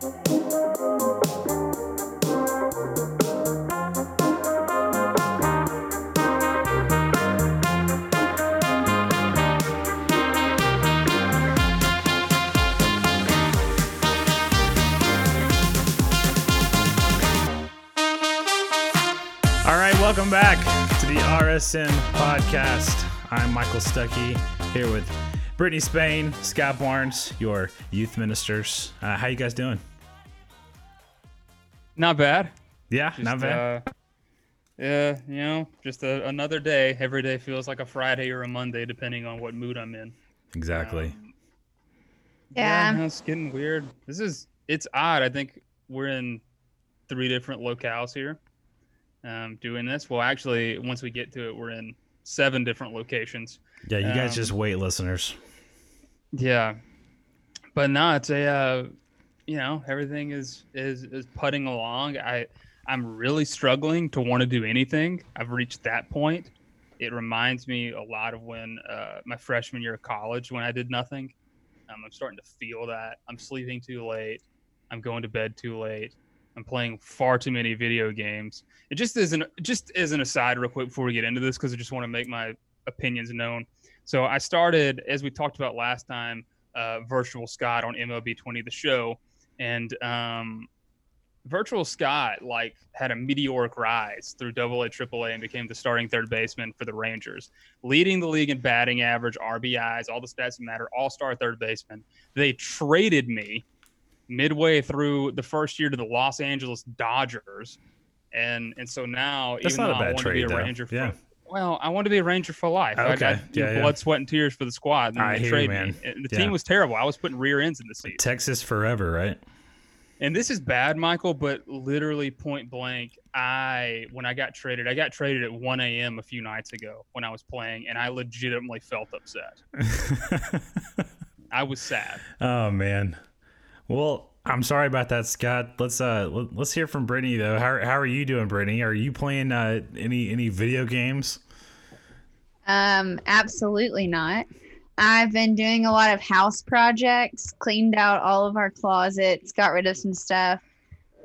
All right, welcome back to the RSM podcast. I'm Michael Stuckey here with Brittany Spain, Scott Barnes, your youth ministers. Uh, how you guys doing? Not bad. Yeah, Just, not bad. Uh, yeah, you know, just a, another day. Every day feels like a Friday or a Monday, depending on what mood I'm in. exactly. Um, Yeah. no, it's getting weird. This is it's odd. I think we're in three different locales here, um, doing this. Well, actually, once we get to it, we're in seven different locations. yeah, you guys um, just wait, listeners. Yeah, but no, it's a uh, you know everything is is is putting along. I I'm really struggling to want to do anything. I've reached that point. It reminds me a lot of when uh, my freshman year of college when I did nothing. Um, I'm starting to feel that I'm sleeping too late. I'm going to bed too late. I'm playing far too many video games. It just isn't just as an aside, real quick before we get into this, because I just want to make my opinions known. So I started, as we talked about last time, uh, Virtual Scott on MLB 20, the show, and um, Virtual Scott like had a meteoric rise through Double A, Triple A, and became the starting third baseman for the Rangers, leading the league in batting average, RBIs, all the stats that matter, All Star third baseman. They traded me midway through the first year to the Los Angeles Dodgers, and and so now That's even not a though I want to be a though. Ranger for Yeah. Well, I want to be a Ranger for life. I Okay. got you know, Yeah, yeah. blood, sweat, and tears for the squad. And I hear you, man. And the Yeah. team was terrible. I was putting rear ends in the seat. Texas forever, right? And this is bad, Michael, but literally point blank, I when I got traded, I got traded at 1 a.m. a few nights ago when I was playing, and I legitimately felt upset. I was sad. oh man. Well, I'm sorry about that, Scott. Let's uh let's hear from Brittany though. How how are you doing, Brittany? Are you playing uh any any video games? Um, absolutely not. I've been doing a lot of house projects, cleaned out all of our closets, got rid of some stuff,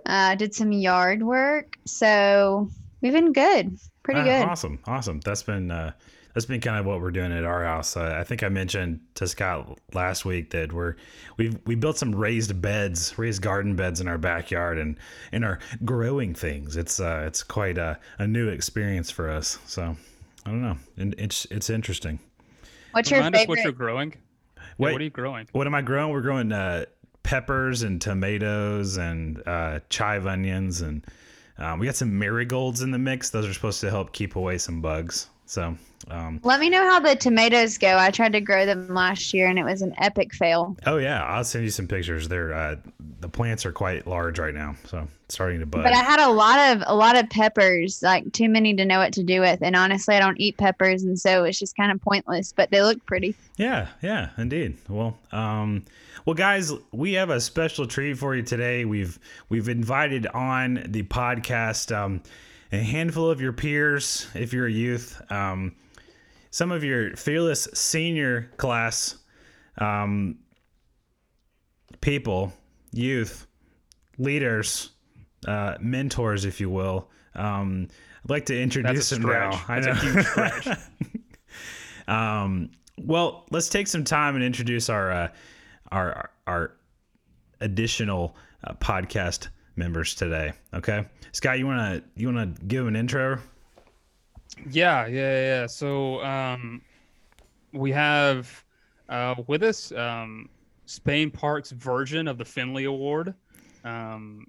uh, did some yard work. So we've been good, pretty Ah, good. Awesome, awesome. That's been uh, that's been kind of what we're doing at our house. Uh, I think I mentioned to Scott last week that we're we we built some raised beds, raised garden beds in our backyard, and and are growing things. It's uh, it's quite a, a new experience for us. So I don't know, and it's it's interesting. What's your Remind us what you're growing. Yeah, Wait. what are you growing? What am I growing? We're growing uh, peppers and tomatoes and uh, chive onions, and um, we got some marigolds in the mix. Those are supposed to help keep away some bugs. So um, Let me know how the tomatoes go. I tried to grow them last year and it was an epic fail. Oh yeah, I'll send you some pictures. They're uh, the plants are quite large right now, so starting to bud. But I had a lot of a lot of peppers, like too many to know what to do with. And honestly, I don't eat peppers, and so it's just kind of pointless. But they look pretty. yeah, yeah, indeed. Well, um, well, guys, we have a special treat for you today. We've we've invited on the podcast um, a handful of your peers, if you're a youth, um, some of your fearless senior class um, people, youth, leaders, uh, mentors, if you will. Um, I'd like to introduce them now. I That's know. um, well, let's take some time and introduce our uh, our our additional uh, podcast members today. Okay, Scott, you wanna you wanna give an intro? Yeah, yeah, yeah. So um, we have uh, with us um, Spain Park's version of the Finley Award. Um,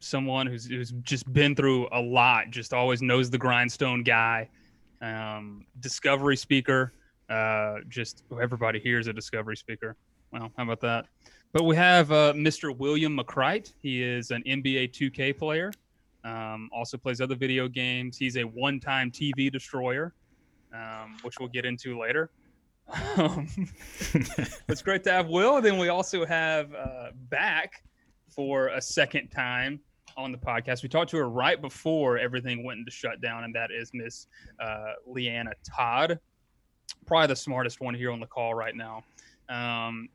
someone who's who's just been through a lot, just always knows the grindstone guy. Um, discovery speaker. Uh, just everybody here is a discovery speaker. Well, how about that? But we have uh, Mr. William McCrite. He is an NBA 2K player. Um, also plays other video games. He's a one-time TV destroyer, um, which we'll get into later. Um, it's great to have Will. Then we also have uh, back for a second time on the podcast. We talked to her right before everything went into shutdown, and that is Miss uh, Leanna Todd, probably the smartest one here on the call right now. Um,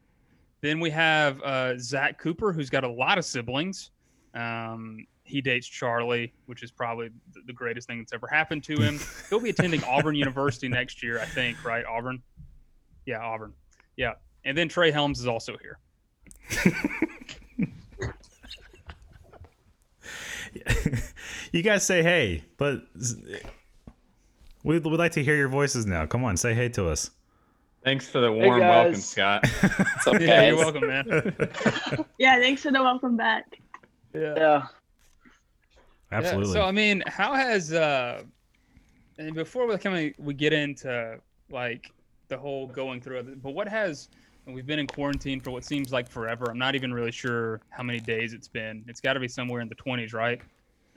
Then we have uh, Zach Cooper, who's got a lot of siblings. Um, he dates Charlie, which is probably the, greatest thing that's ever happened to him. He'll be attending Auburn University next year, I think, right? Auburn? Yeah, Auburn. Yeah. And then Trey Helms is also here. you guys say hey, but we'd, we'd like to hear your voices now. Come on, say hey to us. Thanks for the warm guys. welcome, Scott. Up, Yeah, you're welcome, man. Yeah, thanks for the welcome back. Yeah. Absolutely. Yeah, so I mean, how has uh and before we kind of we get into like the whole going through it, but what has we've been in quarantine for what seems like forever. I'm not even really sure how many days it's been. It's got to be somewhere in the 20s, right?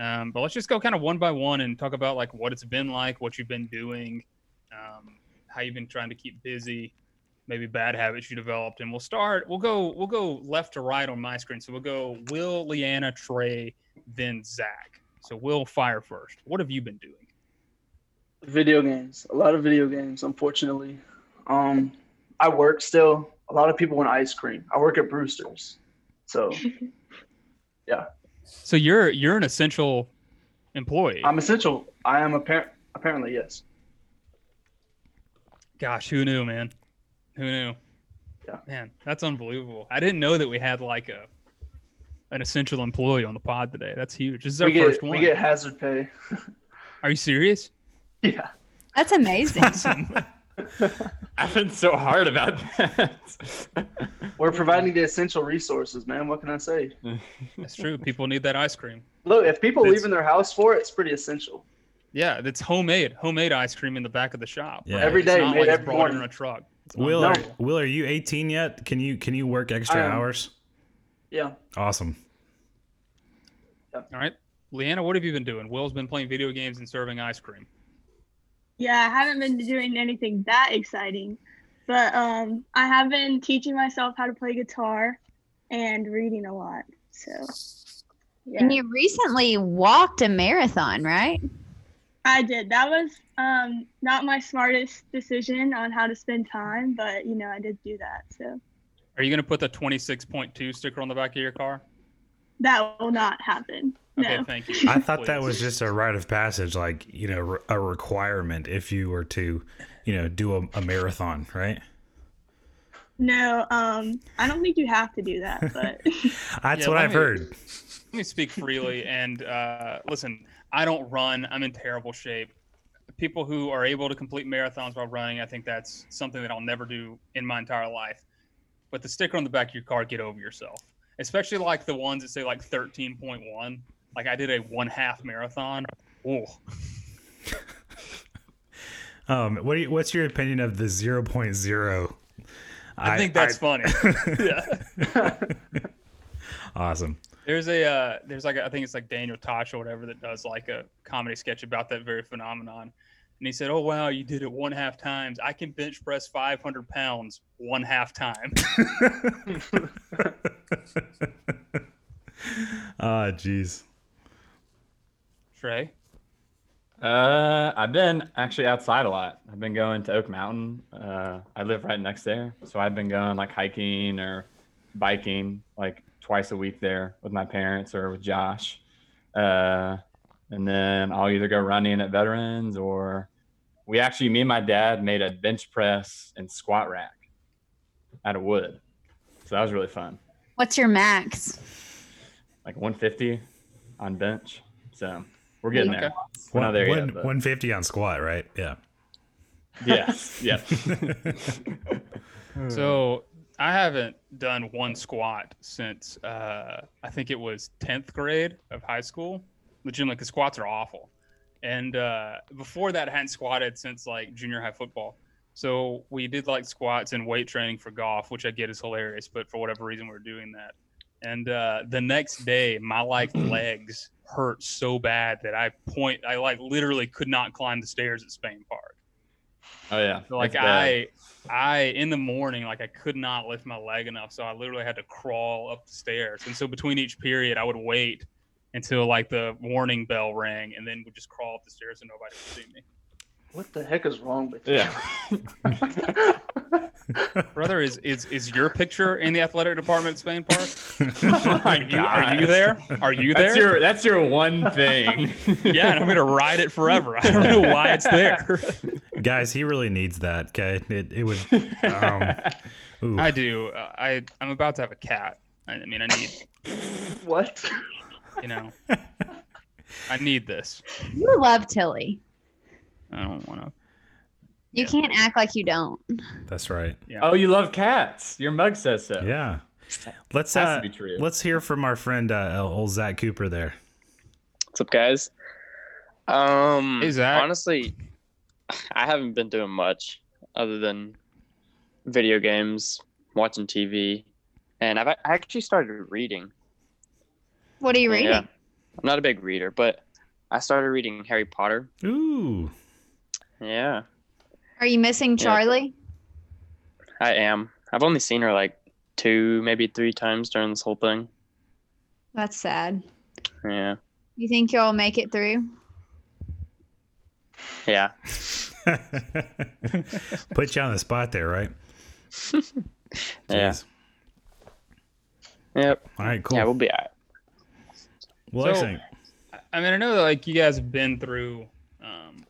Um, but let's just go kind of one by one and talk about like what it's been like, what you've been doing, um, how you've been trying to keep busy, maybe bad habits you developed. And we'll start. We'll go. We'll go left to right on my screen. So we'll go Will, Leanna, Trey, then Zach. So Will, fire first. What have you been doing? Video games. A lot of video games, unfortunately. Um, I work still. A lot of people want ice cream. I work at Bruster's. So yeah. So you're you're an essential employee. I'm essential. I am appar- apparently, yes. Gosh, who knew, man? Who knew? Yeah. Man, that's unbelievable. I didn't know that we had like a an essential employee on the pod today. That's huge. This is our We first get, one. we get hazard pay. Are you serious? yeah. That's amazing. I've been so hard about that. We're providing the essential resources, man. What can I say? That's true. People need that ice cream. Look, if people It's- leaving their house for it, it's pretty essential. Yeah, that's homemade. Homemade ice cream in the back of the shop. Yeah. right? Every It's day, not made like it's every brought in morning. on a truck. Will, No. are, Will, are you 18 yet? Can you can you work extra hours? Yeah. Awesome. All right. Leanna, what have you been doing? Will's been playing video games and serving ice cream. Yeah, I haven't been doing anything that exciting, but um, I have been teaching myself how to play guitar and reading a lot. So, yeah, and you recently walked a marathon, right? I did. That was um, not my smartest decision on how to spend time, but you know, I did do that. So Are you going to put the 26.2 sticker on the back of your car? that will not happen. Okay, No. thank you. I thought that was just a rite of passage, like you know, a requirement if you were to, you know, do a, a marathon, right? No, um, I don't think you have to do that, but That's Yeah, what I've me- heard. Let me speak freely and uh, listen. I don't run. I'm in terrible shape. People who are able to complete marathons while running, I think that's something that I'll never do in my entire life. But the sticker on the back of your car, get over yourself. Especially like the ones that say like 13.1. Like I did a one half marathon. Oh, Um, what do you, what's your opinion of the 0.0? I, think that's funny. yeah. awesome. There's a uh, there's like a, I think it's like Daniel Tosh or whatever that does like a comedy sketch about that very phenomenon. And he said, "Oh wow, you did it one half times. I can bench press 500 pounds one half time." Ah, jeez. Trey, Uh, I've been actually outside a lot. I've been going to Oak Mountain. Uh, I live right next there, so I've been going like hiking or biking like twice a week there with my parents or with Josh. Uh, and then I'll either go running at Veterans or we actually, me and my dad made a bench press and squat rack out of wood. So that was really fun. What's your max? Like 150 on bench. So we're getting there. Okay. We're not there One- yet. but- 150 on squat, right? Yeah. Yes. Yes. so I haven't done one squat since uh, I think it was 10th grade of high school. Legitimately, because squats are awful. And uh, before that, I hadn't squatted since like junior high football. So we did like squats and weight training for golf, which I get is hilarious, but for whatever reason, we are doing that. And uh, the next day, my like legs hurt so bad that I point, I like literally could not climb the stairs at Spain Park. Oh yeah. So, like I, I in the morning, like I could not lift my leg enough, so I literally had to crawl up the stairs. And so between each period, I would wait until like the warning bell rang, and then would just crawl up the stairs and nobody would see me. What the heck is wrong with you? Yeah. Brother, is is is your picture in the athletic department at Spain Park? my Are you, are you there? Are you That's there? your that's your one thing. yeah, and I'm gonna ride it forever. I don't know why it's there. Guys, he really needs that. Okay, it it would. Um. I do. Uh, I I'm about to have a cat. I, I mean, I need What? you know, I need this. You love Tilly. I don't want to. You can't act like you don't. That's right. Yeah. oh, you love cats. Your mug says so. Yeah. Let's uh, be true. let's hear from our friend uh, old Zach Cooper there. What's up, guys? Um, Hey, Zach. honestly, I haven't been doing much other than video games, watching TV, and I've I actually started reading. What are you reading? Yeah. I'm not a big reader, but I started reading Harry Potter. Ooh. Yeah, Are you missing Yeah. Charlie? I am. I've only seen her like two, maybe three times during this whole thing. That's sad. Yeah, You think you'll make it through? yeah. Put you on the spot there, right? Yeah. Yep. All right. Cool. Yeah, we'll be alright. well, So- excellent. I mean, I know that like you guys have been through. Um,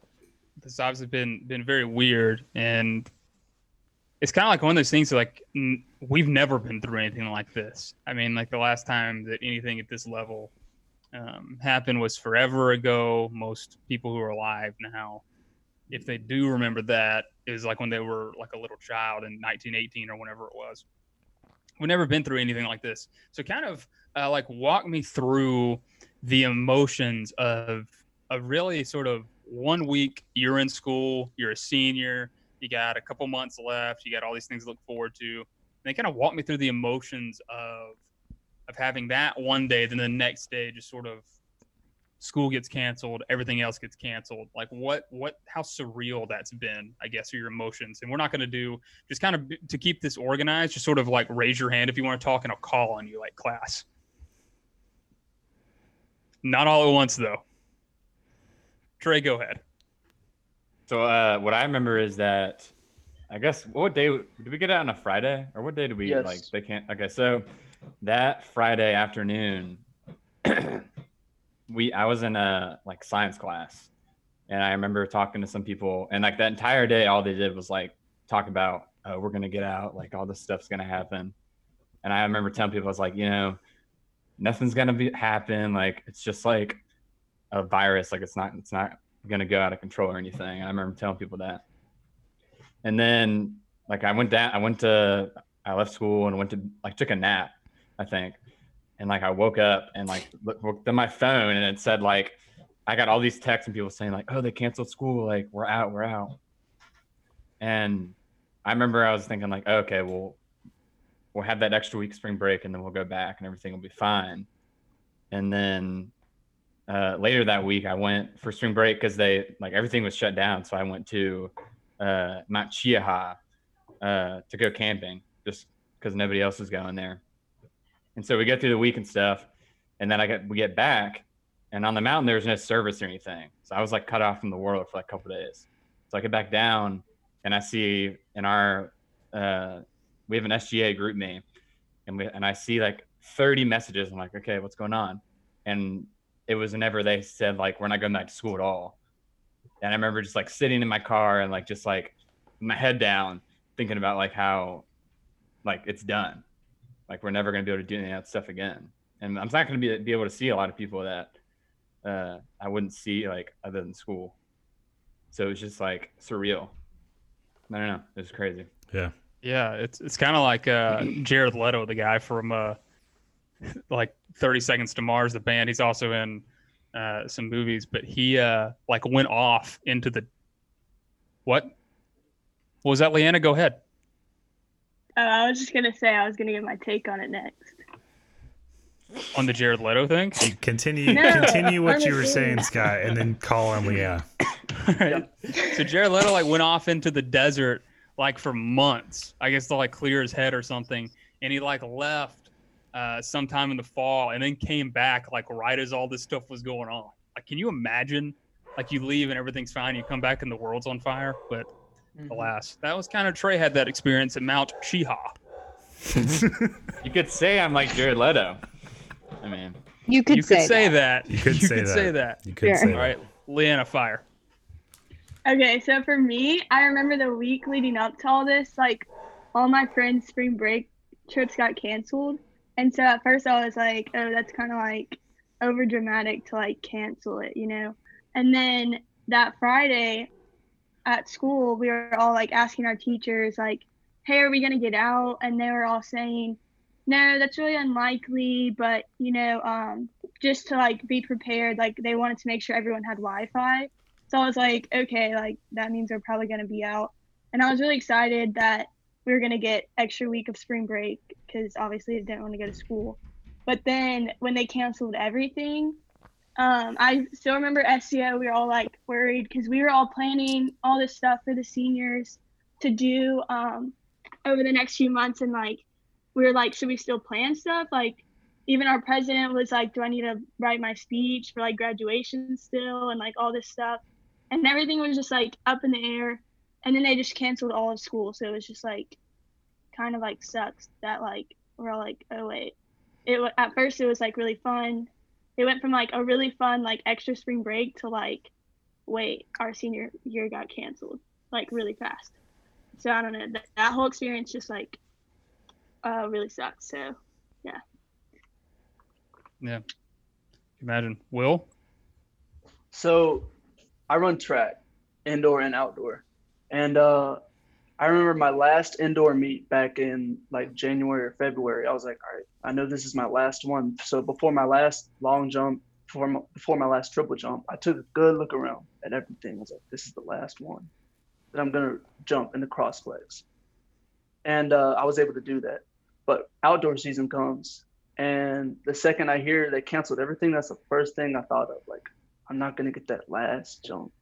this obviously been been very weird, and it's kind of like one of those things. Like n- we've never been through anything like this. I mean, like the last time that anything at this level um, happened was forever ago. Most people who are alive now, if they do remember that, is like when they were like a little child in 1918 or whenever it was. We've never been through anything like this. So kind of uh, like walk me through the emotions of a really sort of one week you're in school, you're a senior, you got a couple months left, you got all these things to look forward to. And they kind of walk me through the emotions of of having that one day, then the next day just sort of school gets canceled, everything else gets canceled. Like what what how surreal that's been, I guess, are your emotions. And we're not going to do just kind of to keep this organized, just sort of like raise your hand if you want to talk and I'll call on you like class. Not all at once though. Trey, go ahead. So uh, what I remember is that I guess what day did we get out on a Friday or what day did we Yes. like they can't okay so that Friday afternoon we I was in a like science class and I remember talking to some people and like that entire day all they did was like talk about uh, we're gonna get out like all this stuff's gonna happen and I remember telling people I was like you know nothing's gonna be happen like it's just like a virus like it's not it's not gonna go out of control or anything. I remember telling people that. And then like I went down I went to I left school and went to like took a nap, I think. And like I woke up and like looked at my phone and it said like I got all these texts and people saying like, oh they canceled school, like we're out, we're out. And I remember I was thinking like, okay, well we'll have that extra week spring break and then we'll go back and everything will be fine. And then uh, later that week, I went for spring break because they like everything was shut down. So I went to uh, Mount Cheaha uh, to go camping just because nobody else was going there. And so we get through the week and stuff, and then I get we get back, and on the mountain there was no service or anything. So I was like cut off from the world for like a couple days. So I get back down, and I see in our uh, we have an SGA GroupMe, and we and I see like 30 messages. I'm like, okay, what's going on? And it was whenever they said like we're not going back to school at all. And i remember just like sitting in my car and like just like my head down thinking about like how like it's done. Like we're never going to be able to do any of that stuff again. And i'm not going to be, be able to see a lot of people that uh, i wouldn't see like other than school. So it was just like surreal. I don't know. It was crazy. Yeah. Yeah, it's it's kind of like uh, Jared Leto, the guy from uh, like Thirty Seconds to Mars, the band. He's also in uh, some movies, but he uh, like went off into the what? What was that, Leanna? Go ahead. Uh, I was just gonna say I was gonna give my take on it next. On the Jared Leto thing. Continue No, continue what you were honestly. saying, Scott, and then call on Leah. Right. So Jared Leto like went off into the desert like for months. I guess to like clear his head or something, and he like left uh, sometime in the fall, and then came back like right as all this stuff was going on. Like, can you imagine? Like you leave and everything's fine, you come back and the world's on fire. But Mhm. Alas, that was kind of Trey had that experience at Mount Cheaha. You could say I'm like Jared Leto. I mean, You could you say, could say that. that. You could say that. say that. You could Sure. say All that. right, Leanna, fire. Okay, so for me, I remember the week leading up to all this, like all my friends' spring break trips got canceled. And so at first I was like, oh, that's kind of like over dramatic to like cancel it, you know? And then that Friday at school, we were all like asking our teachers, like, hey, are we going to get out? And they were all saying, no, that's really unlikely, but you know, um, just to like be prepared, like they wanted to make sure everyone had Wi Fi. So I was like, okay, like that means we're probably going to be out. And I was really excited that we were going to get extra week of spring break because obviously I didn't want to go to school. But then when they canceled everything, um, I still remember SEO. We were all like worried because we were all planning all this stuff for the seniors to do um, over the next few months. And like, we were like, should we still plan stuff? Like, even our president was like, do I need to write my speech for like graduation still and like all this stuff? and everything was just like up in the air and then they just canceled all of school so it was just like kind of like sucks that like we're all like oh wait it wa- at first it was like really fun it went from like a really fun like extra spring break to like wait our senior year got canceled like really fast so i don't know that, that whole experience just like uh really sucks so yeah. Yeah. Imagine Will. So I run track, indoor and outdoor. And uh, I remember my last indoor meet back in like January or February. I was like, all right, I know this is my last one. So before my last long jump, before my, before my last triple jump, I took a good look around at everything. I was like, this is the last one that I'm going to jump in the Crossplex. And uh, I was able to do that. But outdoor season comes. And the second I hear they canceled everything, that's the first thing I thought of. Like, I'm not gonna get that last jump,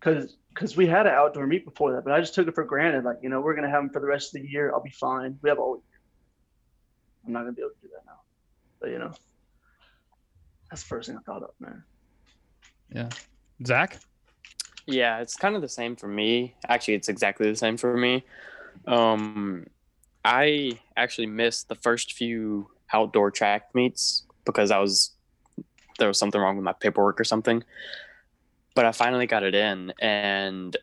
cause cause we had an outdoor meet before that, but I just took it for granted. Like you know, we're gonna have them for the rest of the year. I'll be fine. We have all year. I'm not gonna be able to do that now. But you know, that's the first thing I thought of, man. Yeah, Zach. Yeah, it's kind of the same for me. Actually, it's exactly the same for me. Um, I actually missed the first few outdoor track meets because I was there was something wrong with my paperwork or something. But I finally got it in, and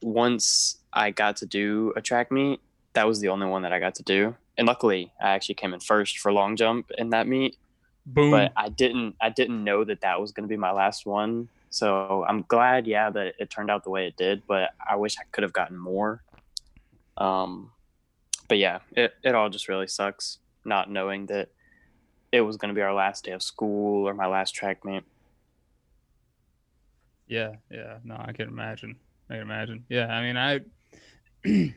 once I got to do a track meet, that was the only one that I got to do. And luckily, I actually came in first for long jump in that meet Boom. but I didn't I didn't know that that was going to be my last one. So I'm glad, yeah, that it turned out the way it did. But I wish I could have gotten more. Um, but yeah, it it all just really sucks not knowing that it was going to be our last day of school or my last track meet. Yeah, yeah. No, I can imagine. I can imagine. Yeah, I mean, I.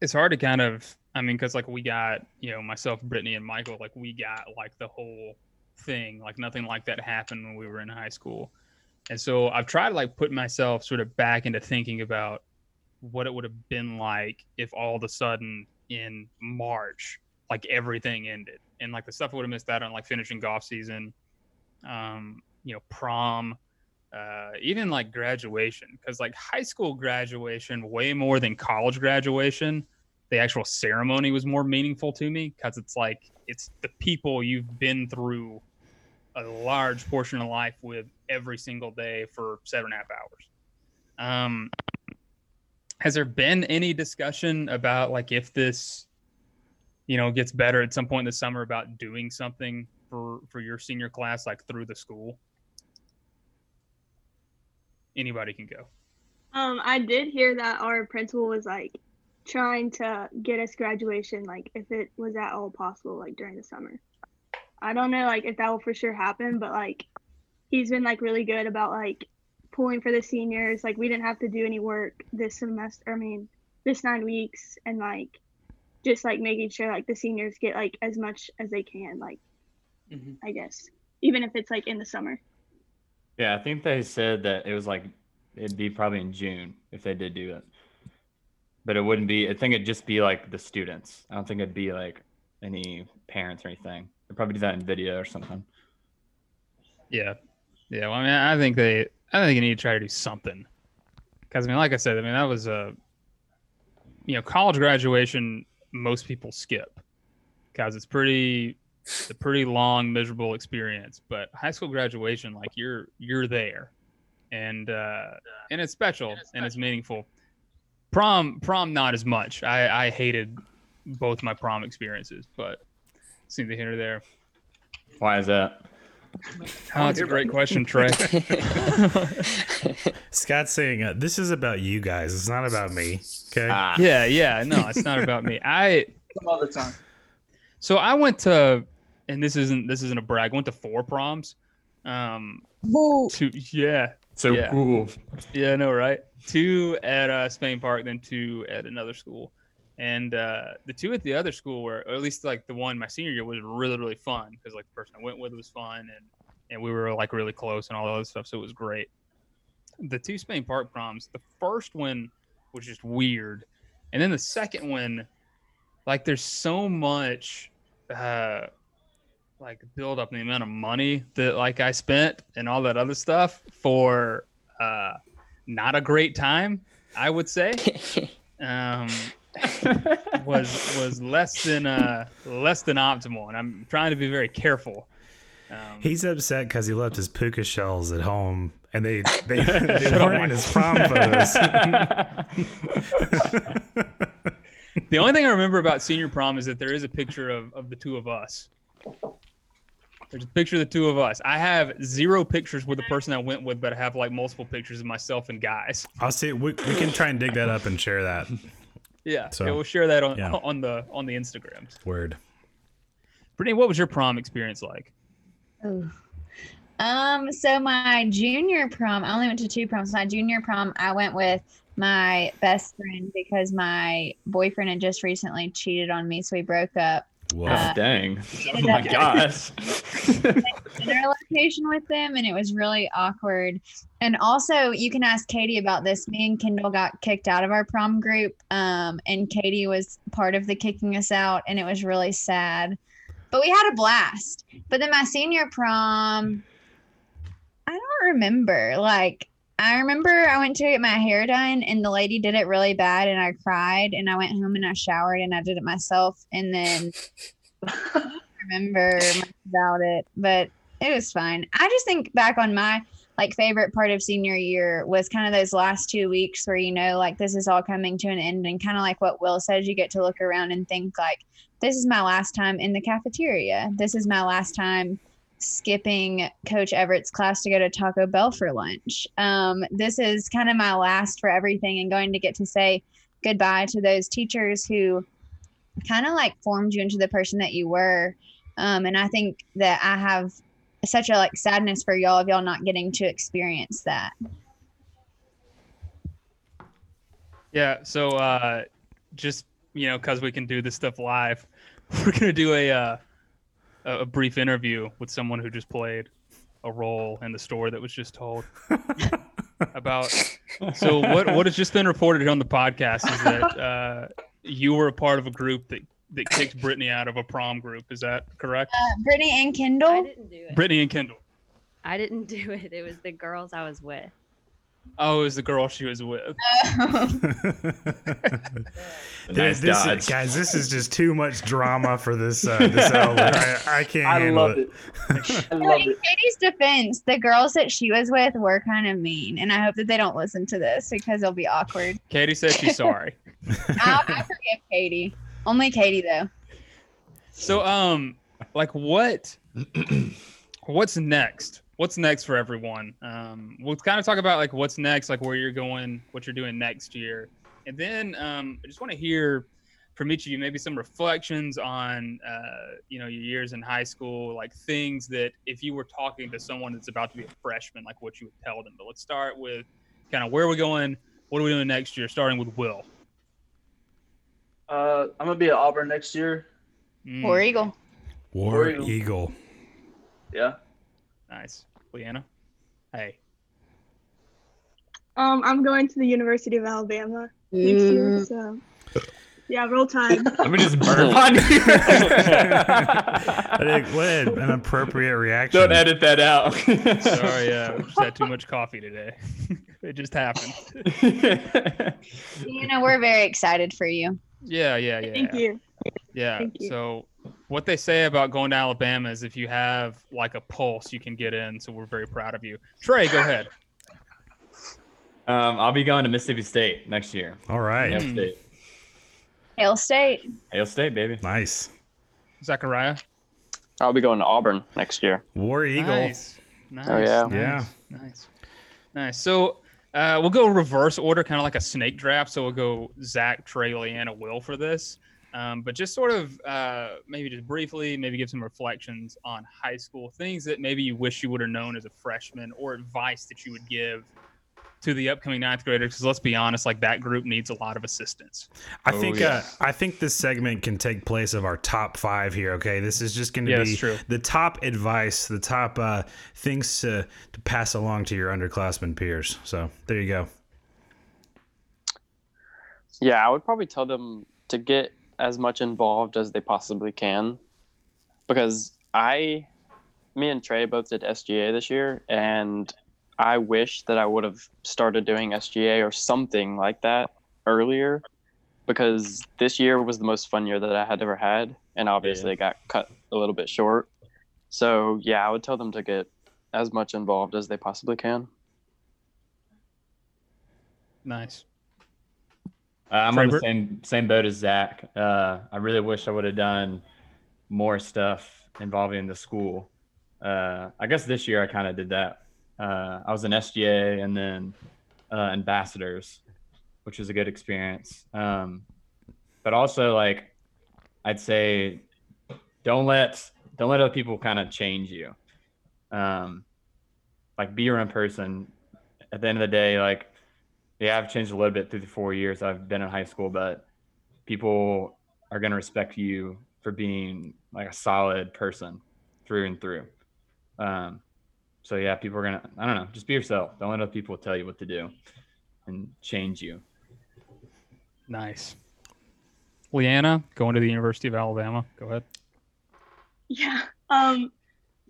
it's hard to kind of. I mean, because like we got, you know, myself, Brittany, and Michael, like we got like the whole thing. Like nothing like that happened when we were in high school, and so I've tried to like put myself sort of back into thinking about what it would have been like if all of a sudden in March, like everything ended, and like the stuff I would have missed out on, like finishing golf season, um, you know, prom uh, even like graduation, because like high school graduation, way more than college graduation, the actual ceremony was more meaningful to me because it's like it's the people you've been through a large portion of life with every single day for seven and a half hours. Um, has there been any discussion about like if this, you know, gets better at some point in the summer about doing something for for your senior class like through the school? Anybody can go. Um, I did hear that our principal was like trying to get us graduation, like if it was at all possible, like during the summer. I don't know, like if that will for sure happen, but like he's been like really good about like pulling for the seniors. Like we didn't have to do any work this semester. I mean, this nine weeks, and like just like making sure like the seniors get like as much as they can. Like Mhm. I guess even if it's like in the summer. Yeah, I think they said that it was like it'd be probably in June if they did do it. But it wouldn't be I think it'd just be like the students. I don't think it'd be like any parents or anything. They'd probably do that in video or something. Yeah, yeah. Well, I mean, I think they, I think you need to try to do something. Because I mean, like I said, I mean that was a, you know, college graduation. Most people skip because it's pretty, it's a pretty long, miserable experience. But high school graduation, like you're you're there, and uh, and it's special and it's meaningful. Prom, prom, not as much. I I hated both my prom experiences, but it's neither here nor there. Why is that? Oh, that's a great question, Trey. Scott's saying uh, this is about you guys. It's not about me. Okay. Ah, yeah, yeah. No, it's not about me. I Some other time. so I went to, and this isn't this isn't a brag. I went to four proms. Um, two, yeah, so Yeah. cool. yeah, I know, right? Two at uh, Spain Park, then two at another school, and uh, the two at the other school were, or at least like the one my senior year was really really fun because like the person I went with was fun and and we were like really close and all that other stuff, so it was great. The two Spain Park proms, the first one was just weird, and then the second one, like there's so much. uh like build up the amount of money that like I spent and all that other stuff for uh not a great time, I would say. Um was was less than uh less than optimal and I'm trying to be very careful. Um, He's upset because he left his puka shells at home, and they they, they weren't in his prom photos. the only thing I remember about senior prom is that there is a picture of, of the two of us. There's a picture of the two of us. I have zero pictures with the person I went with, but I have like multiple pictures of myself and guys. I'll see. We, we can try and dig that up and share that Yeah, So, yeah, we'll share that on yeah. on the on the Instagrams. word. Brittany, what was your prom experience like? Ooh. Um, so my junior prom, I only went to two proms. My junior prom, I went with my best friend because my boyfriend had just recently cheated on me, so we broke up. Whoa. Uh, Dang. Oh my gosh. dinner location with them and it was really awkward. And also you can ask Katie about this. Me and Kendall got kicked out of our prom group. Um, and Katie was part of the kicking us out and it was really sad. But we had a blast. But then my senior prom, I don't remember. Like I remember I went to get my hair done and the lady did it really bad and I cried and I went home and I showered and I did it myself and then remember much about it, but it was fine. I just think back on my like favorite part of senior year was kind of those last two weeks where you know like this is all coming to an end and kind of like what Will says, you get to look around and think like this is my last time in the cafeteria. This is my last time skipping Coach Everett's class to go to Taco Bell for lunch. Um, this is kind of my last for everything and going to get to say goodbye to those teachers who kind of like formed you into the person that you were. Um, and I think that I have such a like sadness for y'all of y'all not getting to experience that. Yeah, so uh just you know, because we can do this stuff live, we're gonna do a uh, a a brief interview with someone who just played a role in the story that was just told about. So what what has just been reported on the podcast is that uh, you were a part of a group that that kicked Brittany out of a prom group. Is that correct? Uh, Brittany and Kendall. I didn't do it. Brittany and Kendall. I didn't do it. It was the girls I was with. Oh, it was the girl she was with. Nice this dodge. is, guys, this is just too much drama for this uh, this outlet. I, I can't I handle love it. it. I love in it. Katie's defense, the girls that she was with were kind of mean, and I hope that they don't listen to this because it'll be awkward. Katie said she's sorry. I'll, I forgive Katie. Only Katie though. So um like what what's next? What's next for everyone? Um we'll kind of talk about like what's next, like where you're going, what you're doing next year. And then um I just want to hear from each of you maybe some reflections on uh you know your years in high school, like things that if you were talking to someone that's about to be a freshman, like what you would tell them. But let's start with kind of where are we going, what are we doing next year, starting with Will. Uh, I'm gonna be at Auburn next year. Mm, War Eagle. War War Eagle. Eagle. Yeah. Nice. Leanna. Hey. Um, I'm going to the University of Alabama next year. So Yeah, roll tide. Let me just burp on you. I think, what an appropriate reaction. Don't edit that out. Sorry, uh, just had too much coffee today. it just happened. You know, we're very excited for you. Yeah, yeah, yeah. Thank you. Yeah. So what they say about going to Alabama is if you have like a pulse, you can get in. So we're very proud of you. Trey, go ahead. um, I'll be going to Mississippi State next year. All right. Hail. State. Hail State. Hail State, baby. Nice. Zachariah. I'll be going to Auburn next year. War Eagle. Nice. Nice. Oh, yeah. Nice. Yeah. Nice. Nice. So uh, we'll go reverse order, kind of like a snake draft. So we'll go Zach, Trey, Leanna, Will for this. Um, but just sort of uh, maybe just briefly, maybe give some reflections on high school things that maybe you wish you would have known as a freshman or advice that you would give to the upcoming ninth graders. Because let's be honest, like that group needs a lot of assistance. I Oh, think yeah. uh, I think this segment can take place of our top five here. Okay, this is just going to Yeah, be true. the top advice, the top uh, things to to pass along to your underclassmen peers. So there you go. Yeah, I would probably tell them to get as much involved as they possibly can because I, me and Trey both did SGA this year, and I wish that I would have started doing SGA or something like that earlier because this year was the most fun year that I had ever had, and obviously it got cut a little bit short. So, yeah, I would tell them to get as much involved as they possibly can. Nice. Uh, I'm on the same same boat as Zach. Uh, I really wish I would have done more stuff involving the school. Uh, I guess this year I kind of did that. Uh, I was an SGA and then uh, ambassadors, which was a good experience. Um, but also, like, I'd say, don't let don't let other people kind of change you. Um, like, be your own person. At the end of the day, like, yeah, I've changed a little bit through the four years I've been in high school, but people are going to respect you for being like a solid person through and through. Um, so yeah, people are going to, I don't know, just be yourself. Don't let other people tell you what to do and change you. Nice. Leanna, going to the University of Alabama. Go ahead. Yeah. Um,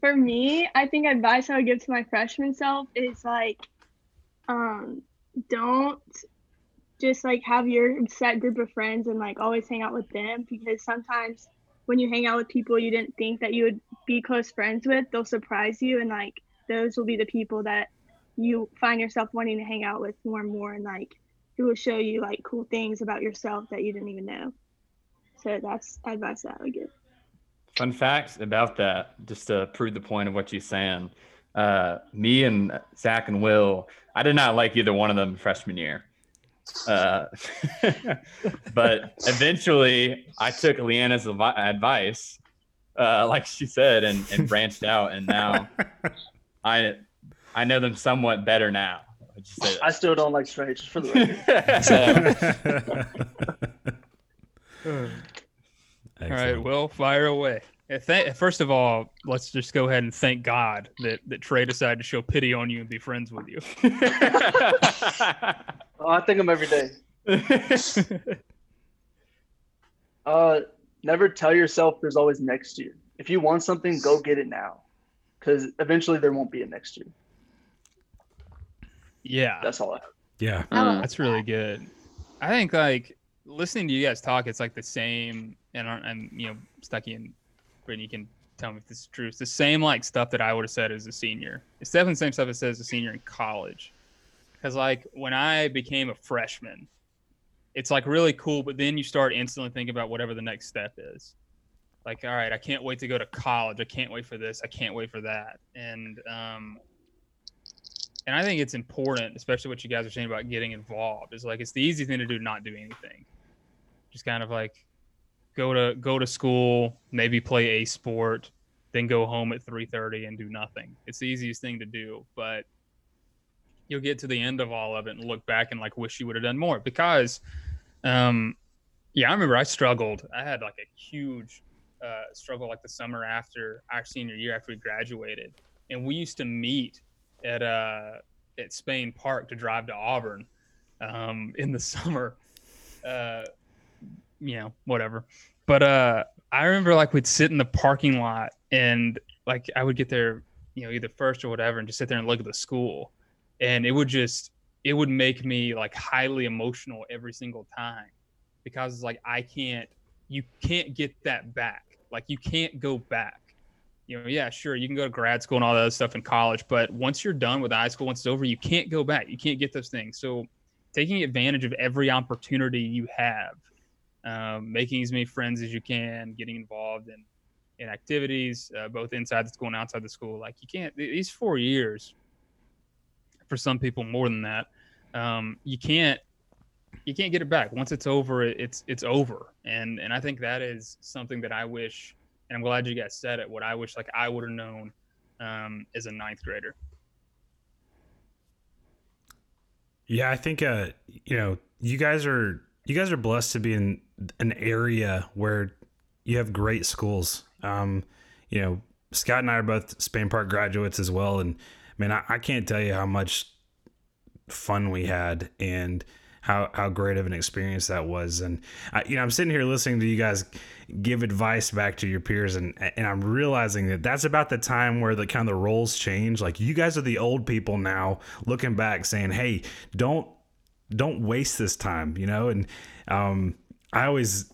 for me, I think advice I would give to my freshman self is like, um, don't just like have your set group of friends and like always hang out with them because sometimes when you hang out with people you didn't think that you would be close friends with, they'll surprise you and like those will be the people that you find yourself wanting to hang out with more and more and like who will show you like cool things about yourself that you didn't even know. So that's advice that I would give. Fun facts about that, just to prove the point of what you're saying. Uh, me and Zach and Will, I did not like either one of them freshman year. Uh, but eventually, I took Leanna's advi- advice, uh, like she said, and, and branched out, and now I I know them somewhat better now. I'll just say I still don't like straight, just for the record. All right, Will, fire away. Yeah, th- first of all, let's just go ahead and thank God that, that Trey decided to show pity on you and be friends with you. oh, I think them every day. Uh, never tell yourself there's always next year. If you want something, go get it now, because eventually there won't be a next year. yeah, That's all I have. yeah. Mm. that's really good. I think like listening to you guys talk, it's like the same, and I- and you know, Stucky and Brittany you can tell me if this is true. It's the same like stuff that I would have said as a senior. It's definitely the same stuff it says as a senior in college. Because like when I became a freshman, it's like really cool, but then you start instantly thinking about whatever the next step is. Like, all right, I can't wait to go to college. I can't wait for this. I can't wait for that. And um, and I think it's important, especially what you guys are saying about getting involved. Is like it's the easy thing to do, not do anything. Just kind of like go to go to school, maybe play a sport, then go home at three thirty and do nothing. It's the easiest thing to do, but you'll get to the end of all of it and look back and like wish you would have done more because um yeah i remember i struggled i had like a huge uh struggle like the summer after our senior year after we graduated and we used to meet at uh at spain park to drive to auburn um in the summer uh you know, whatever. But uh, I remember like we'd sit in the parking lot and like I would get there, you know, either first or whatever, and just sit there and look at the school, and it would just it would make me like highly emotional every single time because it's like I can't you can't get that back. Like you can't go back. You know, yeah, sure, you can go to grad school and all that other stuff in college, but once you're done with high school, once it's over, you can't go back. You can't get those things. So taking advantage of every opportunity you have, um, making as many friends as you can, getting involved in in activities, uh, both inside the school and outside the school. Like you can't these four years. For some people, more than that, um, you can't you can't get it back. Once it's over, it's it's over. And and I think that is something that I wish, and I'm glad you guys said it. What I wish like I would have known um, as a ninth grader. Yeah, I think uh, you know, you guys are you guys are blessed to be in an area where you have great schools. Um, you know, Scott and I are both Spain Park graduates as well, and man, I, I can't tell you how much fun we had and how how great of an experience that was. And I, you know, I'm sitting here listening to you guys give advice back to your peers, and and I'm realizing that that's about the time where the kind of the roles change. Like you guys are the old people now, looking back, saying, "Hey, don't don't waste this time," you know. And um, I always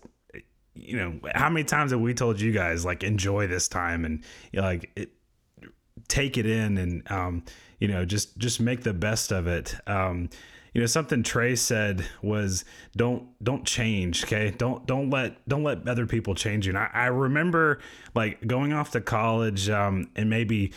you know how many times have we told you guys like enjoy this time and you know, like it, take it in and um, you know just just make the best of it. Um, you know something Trey said was don't don't change okay? Don't don't let don't let other people change you. And I, I remember like going off to college um, and maybe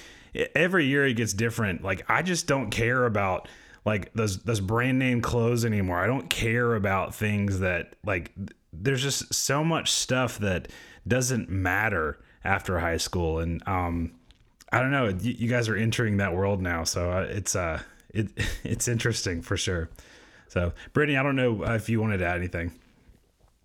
every year it gets different. Like I just don't care about like those those brand name clothes anymore I don't care about things that like there's just so much stuff that doesn't matter after high school and um I don't know you, you guys are entering that world now so uh, it's uh it it's interesting for sure. So, Brittany, I don't know if you wanted to add anything.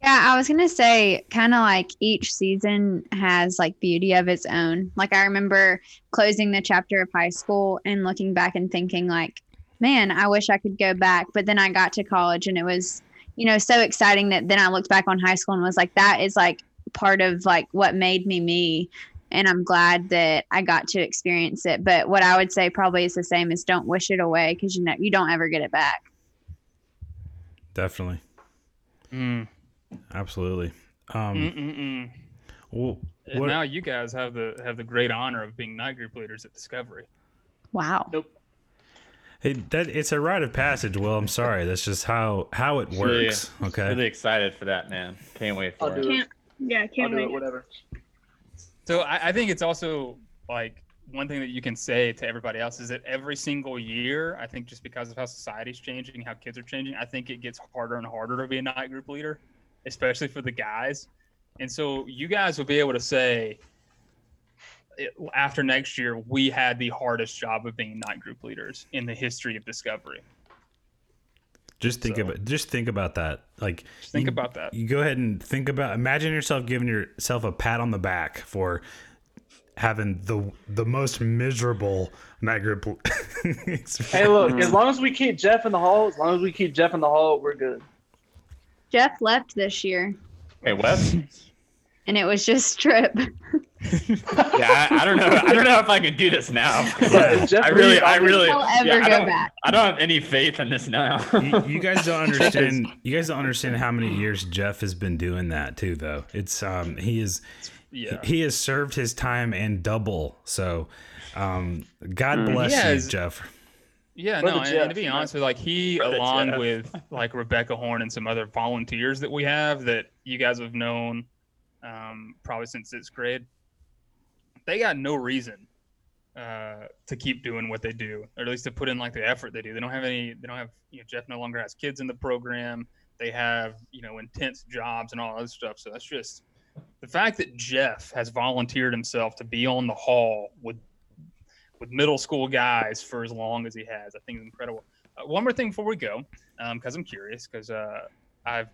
Yeah, I was gonna say, kind of like each season has like beauty of its own. Like I remember closing the chapter of high school and looking back and thinking, like, man, I wish I could go back. But then I got to college and it was, you know, so exciting that then I looked back on high school and was like, that is like part of like what made me me and I'm glad that I got to experience it. But what I would say probably is the same is don't wish it away because you know you don't ever get it back. Definitely. Mm. Absolutely. Um, well, what, now you guys have the have the great honor of being night group leaders at Discovery. Wow. Nope. Hey, that it's a rite of passage. Well, I'm sorry. That's just how how it works. Yeah, okay. Really excited for that, man. Can't wait for I'll it. do Can't, yeah, can't I'll do wait. it, whatever. So I, I think it's also like one thing that you can say to everybody else is that every single year, I think just because of how society's changing, how kids are changing, I think it gets harder and harder to be a night group leader, especially for the guys. And so you guys will be able to say it- after next year, we had the hardest job of being night group leaders in the history of Discovery. Just think So- about just think about that. Like Just think you- about that. You go ahead and think about imagine yourself giving yourself a pat on the back for having the the most miserable night group. Hey, look, as long as we keep Jeff in the hall, as long as we keep Jeff in the hall, we're good. Jeff left this year, Hey, Wes. and it was just trip. yeah, I, I don't know. I don't know if I can do this now. Yeah. I really, I really, ever yeah, I don't, back. I don't have any faith in this now. you, you guys don't understand. You guys don't understand how many years Jeff has been doing that too. Though it's um he is Yeah. he has served his time and double. So, um, God Mm. bless Yeah, you, it's- Jeff. Yeah, Brother no, and, and to be man. honest with like he, Brother along Jeff. with like Rebecca Horn and some other volunteers that we have that you guys have known um, probably since sixth grade, they got no reason uh, to keep doing what they do, or at least to put in like the effort they do. They don't have any. They don't have. You know, Jeff no longer has kids in the program. They have you know intense jobs and all other stuff. So that's just the fact that Jeff has volunteered himself to be on the hall with with middle school guys for as long as he has. I think is incredible. Uh, one more thing before we go, because I'm curious, because uh, I've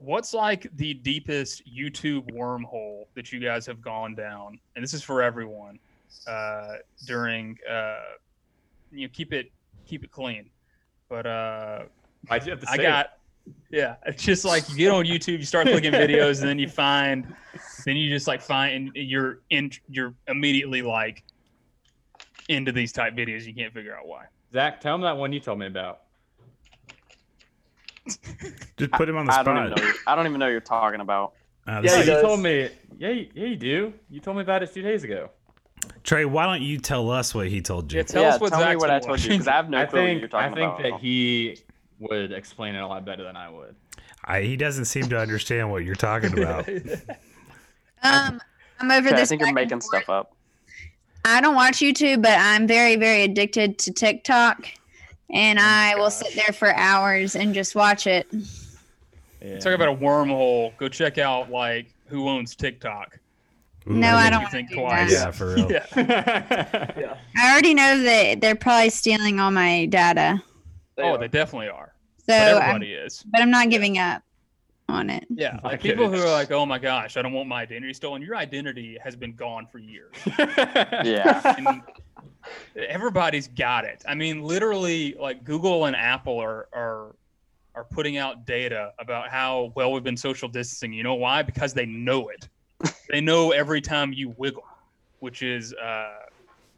what's like the deepest YouTube wormhole that you guys have gone down, and this is for everyone uh, during uh, you know keep it keep it clean, but uh, Why'd you have to say I got Yeah, it's just like you get on YouTube, you start clicking videos, and then you find, then you just like find, and you're in, you're immediately like into these type videos. You can't figure out why. Zach, tell him that one you told me about. Just put him on the I don't even spot. know. I don't even know what you're talking about. Uh, Yeah, you does. told me. Yeah, you- yeah, you do. You told me about it two days ago. Trey, why don't you tell us what he told you? Yeah, tell yeah, us what tell me what I been told you because I have no I clue what you're think talking I think about. that he would explain it a lot better than I would. I, he doesn't seem to understand what you're talking about. Um, I'm over Okay, I think you're making forth. stuff up. I don't watch YouTube, but I'm very, very addicted to TikTok, and Oh I will sit there for hours and just watch it. Yeah. Talk about a wormhole. Go check out like who owns TikTok. No, I don't think do twice. Yeah, for real. Yeah. Yeah. I already know that they're probably stealing all my data, They oh, are. they definitely are. so But I'm, is. but I'm not giving up on it. Yeah, like get people who are like, "Oh my gosh, I don't want my identity stolen." Your identity has been gone for years. Yeah. and everybody's got it. I mean, literally, like Google and Apple are are are putting out data about how well we've been social distancing. You know why? Because they know it. they know every time you wiggle, which is uh,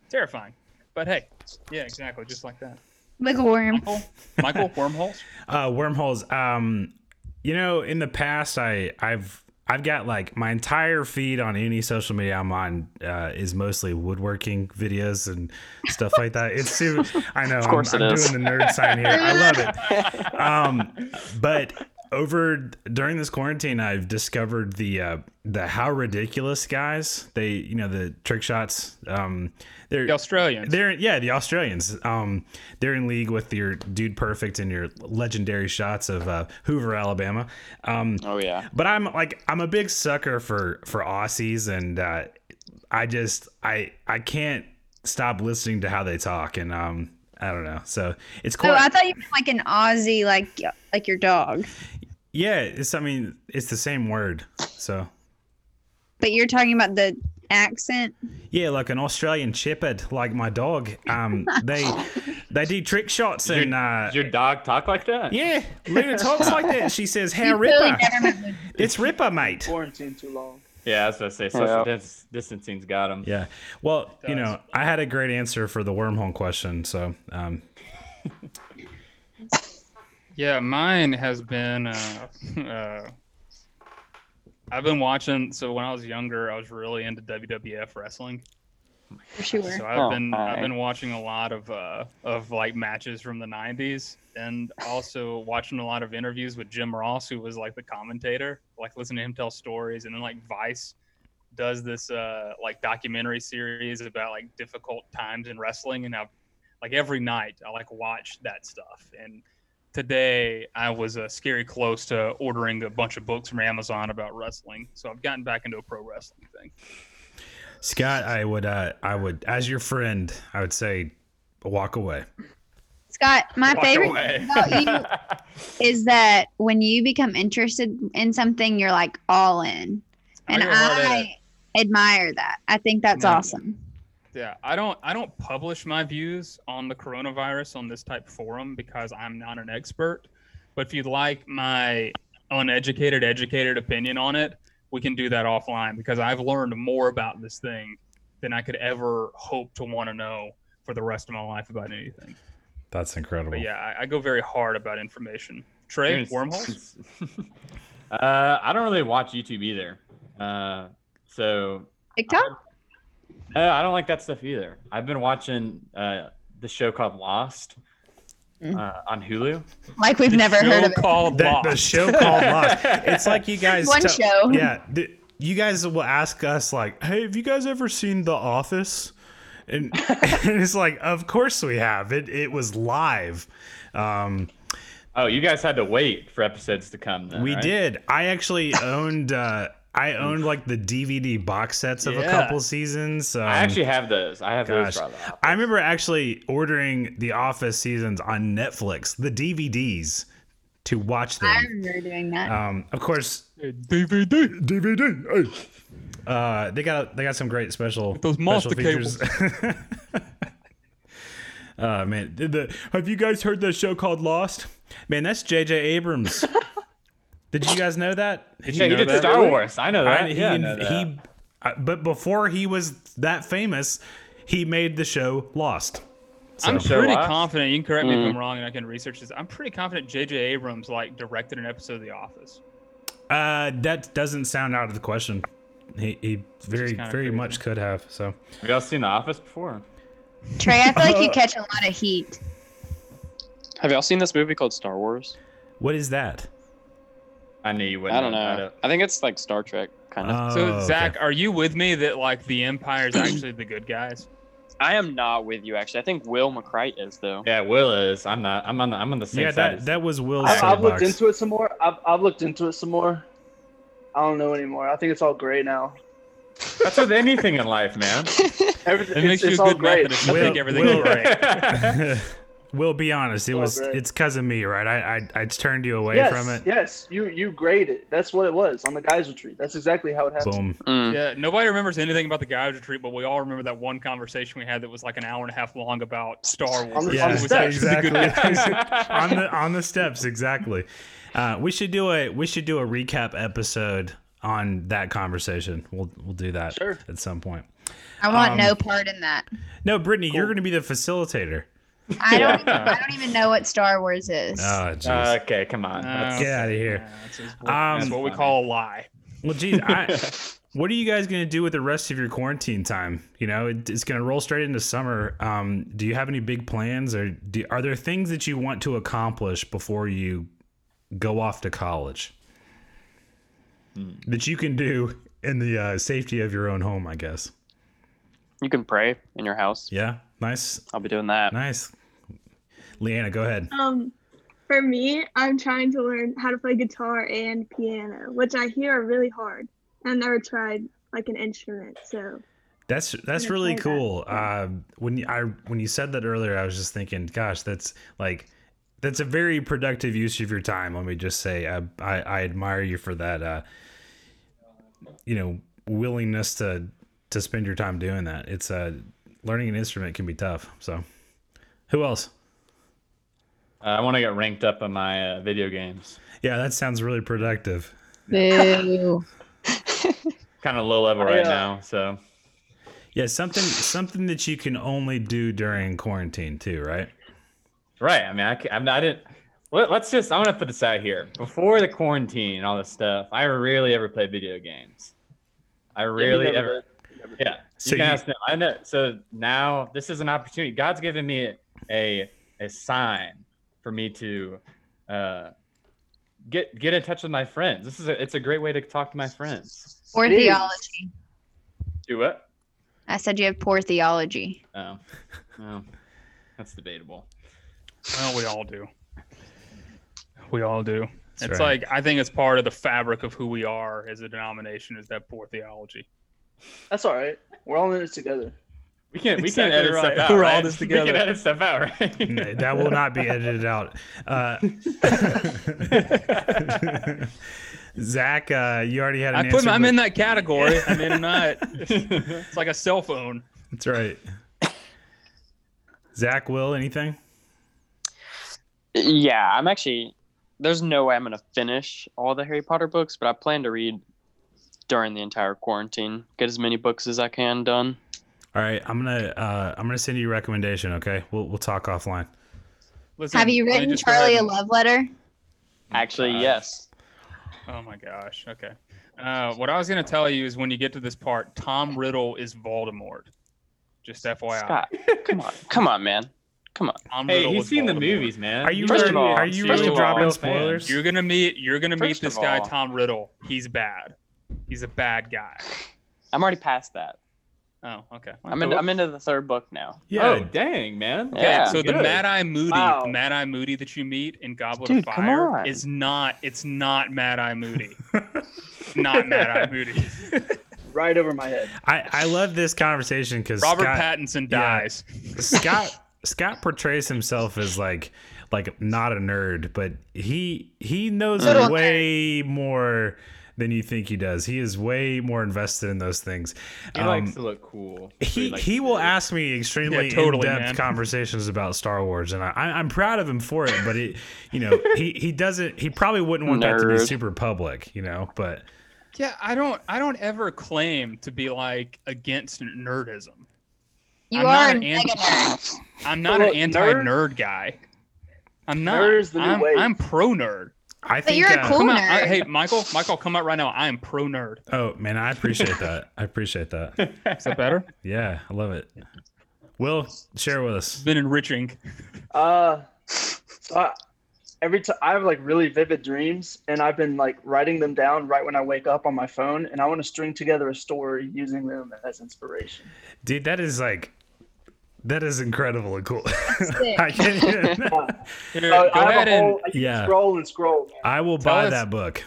terrifying. But hey, yeah, exactly, just like that. Wiggle worm. Michael, Michael, wormholes. Uh, wormholes. Um, you know, in the past, I I've I've got like my entire feed on any social media I'm on uh, is mostly woodworking videos and stuff like that. It's super, I know. Of course I'm, it I'm is. doing the nerd sign here. I love it. Um, but over during this quarantine, I've discovered the uh, the how ridiculous guys. They you know the trick shots. Um, they're The Australians. they're yeah, the Australians. Um, they're in league with your Dude Perfect and your legendary shots of uh, Hoover, Alabama. Um, Oh yeah. but I'm like I'm a big sucker for for Aussies, and uh, I just I I can't stop listening to how they talk, and um I don't know. So it's Oh, quite I thought you meant like an Aussie, like like your dog. Yeah. It's I mean it's the same word. So But you're talking about the accent. yeah, like an Australian Shepherd, like my dog. Um, they they do trick shots Does your, and uh, does your dog talk like that? yeah, Luna talks like that. She says, "How You Ripper." totally never met the- It's Ripper, mate. Quarantine too long. Yeah, as I was gonna say social Yeah. distancing's got him. Yeah. Well, you know, I had a great answer for the wormhole question, so um, Yeah, mine has been. Uh, uh, I've been watching. So when I was younger, I was really into WWF wrestling. Sure. So I've Oh, been I've been watching a lot of uh, of like matches from the '90s, and also watching a lot of interviews with Jim Ross, who was like the commentator. Like listening to him tell stories, and then like Vice does this uh, like documentary series about like difficult times in wrestling, and I like every night I like watch that stuff. And today I was uh, scary close to ordering a bunch of books from Amazon about wrestling, so I've gotten back into a pro wrestling thing. Scott, I would, uh, I would, as your friend, I would say, walk away. Scott, my Walk favorite away. thing about you is that when you become interested in something, you're like all in. And I go hard at it. I admire that. I think that's Yeah. awesome. Yeah, I don't I don't publish my views on the coronavirus on this type forum because I'm not an expert. But if you'd like my uneducated, educated opinion on it, we can do that offline because I've learned more about this thing than I could ever hope to want to know for the rest of my life about anything. That's incredible. But yeah, I, I go very hard about information. Trey, Dude, wormholes? uh, I don't really watch YouTube either. Uh, so TikTok? Uh, I don't like that stuff either. I've been watching uh, the show called Lost Mm. uh, on Hulu. Like we've The never heard of it. Called The, Lost. the show called Lost. It's like you guys. One tell- show. Yeah. the- you guys will ask us like, "Hey, have you guys ever seen The Office?" And, and it's like, "Of course we have. It it was live." Um, Oh, you guys had to wait for episodes to come. Then, we right? did. I actually owned. Uh, I owned like the DVD box sets of a couple seasons. Um, I actually have those. I have Gosh, those. for I remember actually ordering the Office seasons on Netflix, the DVDs, to watch them. I remember doing that. Um, of course, DVD. DVD. Hey. Uh, they got they got some great special Those special monster features. Uh, man, the, the- have you guys heard the show called Lost? Man, that's J.J. Abrams. did you guys know that? Did Yeah, you he know did that? Star Wars. I know that. I- he, yeah, I know that. he but before he was that famous, he made the show Lost. I'm So- pretty Lost? confident. You can correct me if Mm. I'm wrong, and I can research this. I'm pretty confident J.J. Abrams like directed an episode of The Office. Uh, that doesn't sound out of the question. He, he very very crazy. much could have. So Have y'all seen The Office before? Trey, I feel like you catch a lot of heat. Have y'all seen this movie called Star Wars? what is that? I knew you wouldn't. I don't I know. I think it's like Star Trek kind of. Oh, so Oh, okay. Zach, are you with me that like the Empire is actually the good guys? I am not with you actually. I think Will McCrite is though. Yeah, Will is. I'm not. I'm on the. I'm on the same yeah, side. that that was Will's I've, I've looked into it some more. I've, I've looked into it some more. I don't know anymore. I think it's all great now. That's with anything in life, man. Everything, It makes it's, it's you a all great. Methodist. You Will- think everything's Will- great. Will be honest. It Oh, was great. it's because of me, right? I I, I turned you away yes, from it. yes, you you graded. It that's what it was on the guys retreat. That's exactly how it happened. Boom. Mm. Yeah, nobody remembers anything about the guys retreat, but we all remember that one conversation we had that was like an hour and a half long about Star Wars. On the- Yeah, on the steps. actually the good exactly. on the on the steps, exactly. Uh, we should do a we should do a recap episode on that conversation. We'll we'll do that Sure. at some point. I want Um, no part in that. No, Brittany, you're going to be the facilitator. I don't. Even, I don't even know what Star Wars is. Oh, jeez. okay, come on. Uh, That's- Get outta here. Yeah, that's, that's Um, what we call a lie. well, geez, I, what are you guys going to do with the rest of your quarantine time? You know, it, it's going to roll straight into summer. Um, do you have any big plans, or do, are there things that you want to accomplish before you go off to college that you can do in the uh, safety of your own home? I guess. You can pray in your house. Yeah. Nice. I'll be doing that. Nice. Leanna, go ahead. Um, for me, I'm trying to learn how to play guitar and piano, which I hear are really hard. I've never tried like an instrument, so That's that's really try that. cool. Uh, when you, I when you said that earlier, I was just thinking, gosh, that's like that's a very productive use of your time. Let me just say, I I, I admire you for that. Uh, you know, willingness to to spend your time doing that. It's uh, learning an instrument can be tough. So, who else? Uh, I want to get ranked up on my uh, video games. Yeah, that sounds really productive. Boo. Kind of low level right uh, now, so Yeah, something something that you can only do during quarantine too, right? right. I mean, I I'm not. I didn't. Let, let's just. I'm gonna put this out here. Before the quarantine and all this stuff, I rarely ever played video games. I Yeah, rarely never ever. did. He never did. Yeah. So you can you- ask them. I know. So now this is an opportunity. God's given me a a sign for me to uh, get get in touch with my friends. This is a, it's a great way to talk to my friends. Poor It is. theology. Do what? I said you have poor theology. Oh, oh, that's debatable. Well, we all do. We all do. That's it's right. like I think it's part of the fabric of who we are as a denomination is that poor theology. That's all right. We're all in it together. We can we Exactly can edit right. stuff out. We're all right? this together. We together. can edit stuff out, right? No, that will not be edited out. Uh, Zach, uh, you already had an I answer. put I'm but- in that category. I mean, I'm not. It's like a cell phone. That's right. Zach, Will, anything? Yeah, I'm actually. There's no way I'm gonna finish all the Harry Potter books, but I plan to read during the entire quarantine. Get as many books as I can done. All right, I'm gonna uh, I'm gonna send you a recommendation. Okay, we'll we'll talk offline. Listen, Have you written Charlie ahead a love letter? Actually, God. yes. Oh my gosh. Okay. Uh, what I was gonna tell you is when you get to this part, Tom Riddle is Voldemort. Just FYI. Scott, come on, come on, man, come on. Tom hey, Riddle he's is seen the movies, man. Are you First really, of all- are you really dropping spoilers? You're gonna meet. You're gonna meet this of guy, all- Tom Riddle. He's bad. He's a bad guy. I'm already past that. Oh, okay. I'm in, I'm into the third book now. yeah, Oh, dang, man. Okay, Yeah. so the Good. Mad Eye Moody, Wow. Mad Eye Moody that you meet in Goblet Dude, of come Fire on. is not. It's not Mad Eye Moody. not Mad Eye Moody. Right over my head. I I love this conversation because Robert Scott, Pattinson yeah. dies. Scott Scott portrays himself as like like not a nerd, but he he knows Little way more than you think he does. He is way more invested in those things. He Um, likes to look cool. That's what he he will do. ask me extremely Yeah, totally, in-depth man. conversations about Star Wars, and I, I- I'm proud of him for it. But it, you know, he he doesn't. He probably wouldn't want that to be super public, you know. But Yeah, I don't I don't ever claim to be like against nerdism. You I'm are not an anti- nerd. I'm not Look, an nerd- anti-nerd guy. I'm not. Nerd is the new I'm. I'm pro nerd. I But think. you're a uh, cool Come on. I, hey Michael, Michael, come out right now. I am pro nerd. Oh man, I appreciate that. I appreciate that. Is that better? Yeah, I love it. Will share with us. It's been enriching. Uh, so I, every time I have like really vivid dreams, and I've been like writing them down right when I wake up on my phone, and I want to string together a story using them as inspiration. Dude, that is like that is incredible and cool. I can't even, Here, go I ahead a and whole, I can Yeah. scroll and scroll. Man. I will Tell buy us- that book.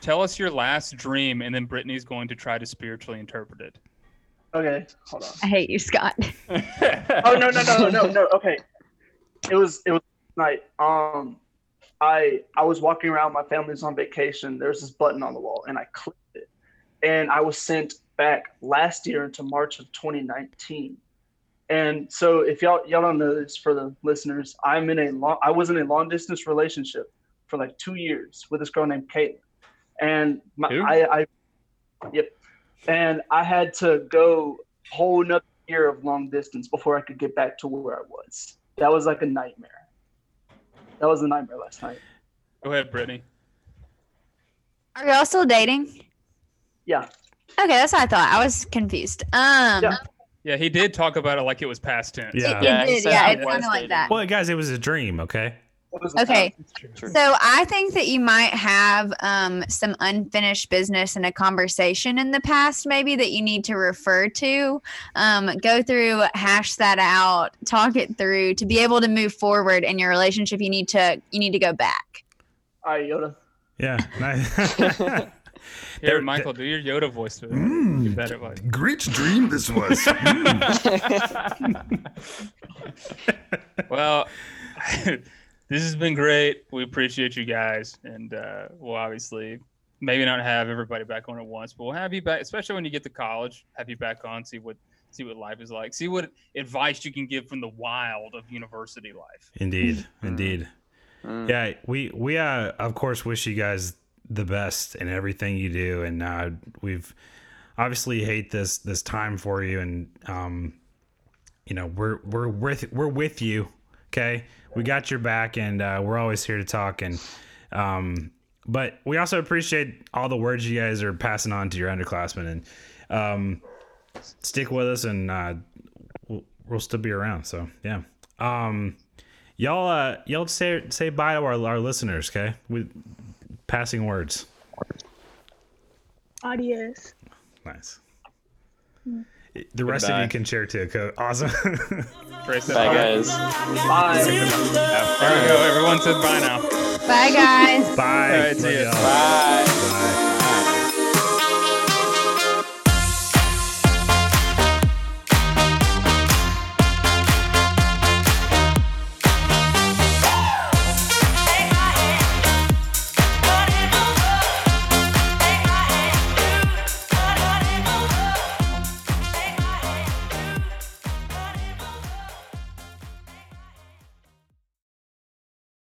tell us your last dream, and then Brittany's going to try to spiritually interpret it. Okay, hold on. I hate you, Scott. oh no no no no no okay it was it was night um i i was walking around my family's on vacation there's this button on the wall and i clicked it and i was sent back last year into march of 2019 and so if y'all y'all don't know this for the listeners i'm in a long i was in a long distance relationship for like two years with this girl named Caitlin. and my, i i yep and i had to go whole another year of long distance before I could get back to where I was. That was like a nightmare. That was a nightmare last night. Go ahead, Brittany. Are y'all still dating? Yeah. Okay, that's what I thought. I was confused. Um, Yeah. Yeah, he did talk about it like it was past tense. Yeah. it, Yeah, it he did. Yeah, I it's was kind of like that. Well, guys, it was a dream. Okay. What was the Okay. So I think that you might have um, some unfinished business in a conversation in the past, maybe that you need to refer to. Um, go through, hash that out, talk it through. To be able to move forward in your relationship, you need to you need to go back. All right, Yoda. Yeah. Nice. Here, There- Michael, do your Yoda voice to it. Mm. Give that advice. Great dream this was. Well, this has been great. We appreciate you guys, and uh, we'll obviously maybe not have everybody back on at once, but we'll have you back, especially when you get to college. Have you back on, see what see what life is like, see what advice you can give from the wild of university life. indeed. Indeed. Mm. Yeah, we we uh of course wish you guys the best in everything you do, and uh, we've obviously hate this this time for you, and um, you know we're we're with we're with you. Okay, we got your back, and uh, we're always here to talk, and um, but we also appreciate all the words you guys are passing on to your underclassmen, and um, stick with us, and uh, we'll, we'll still be around. So yeah. Um, y'all uh y'all say say bye to our, our listeners. Okay. With passing words Adios. nice hmm. the rest of you can share too Co- awesome Bye, guys. Bye. There we go. Everyone said bye now. Bye, guys. bye All right, see y'all. Bye. Bye.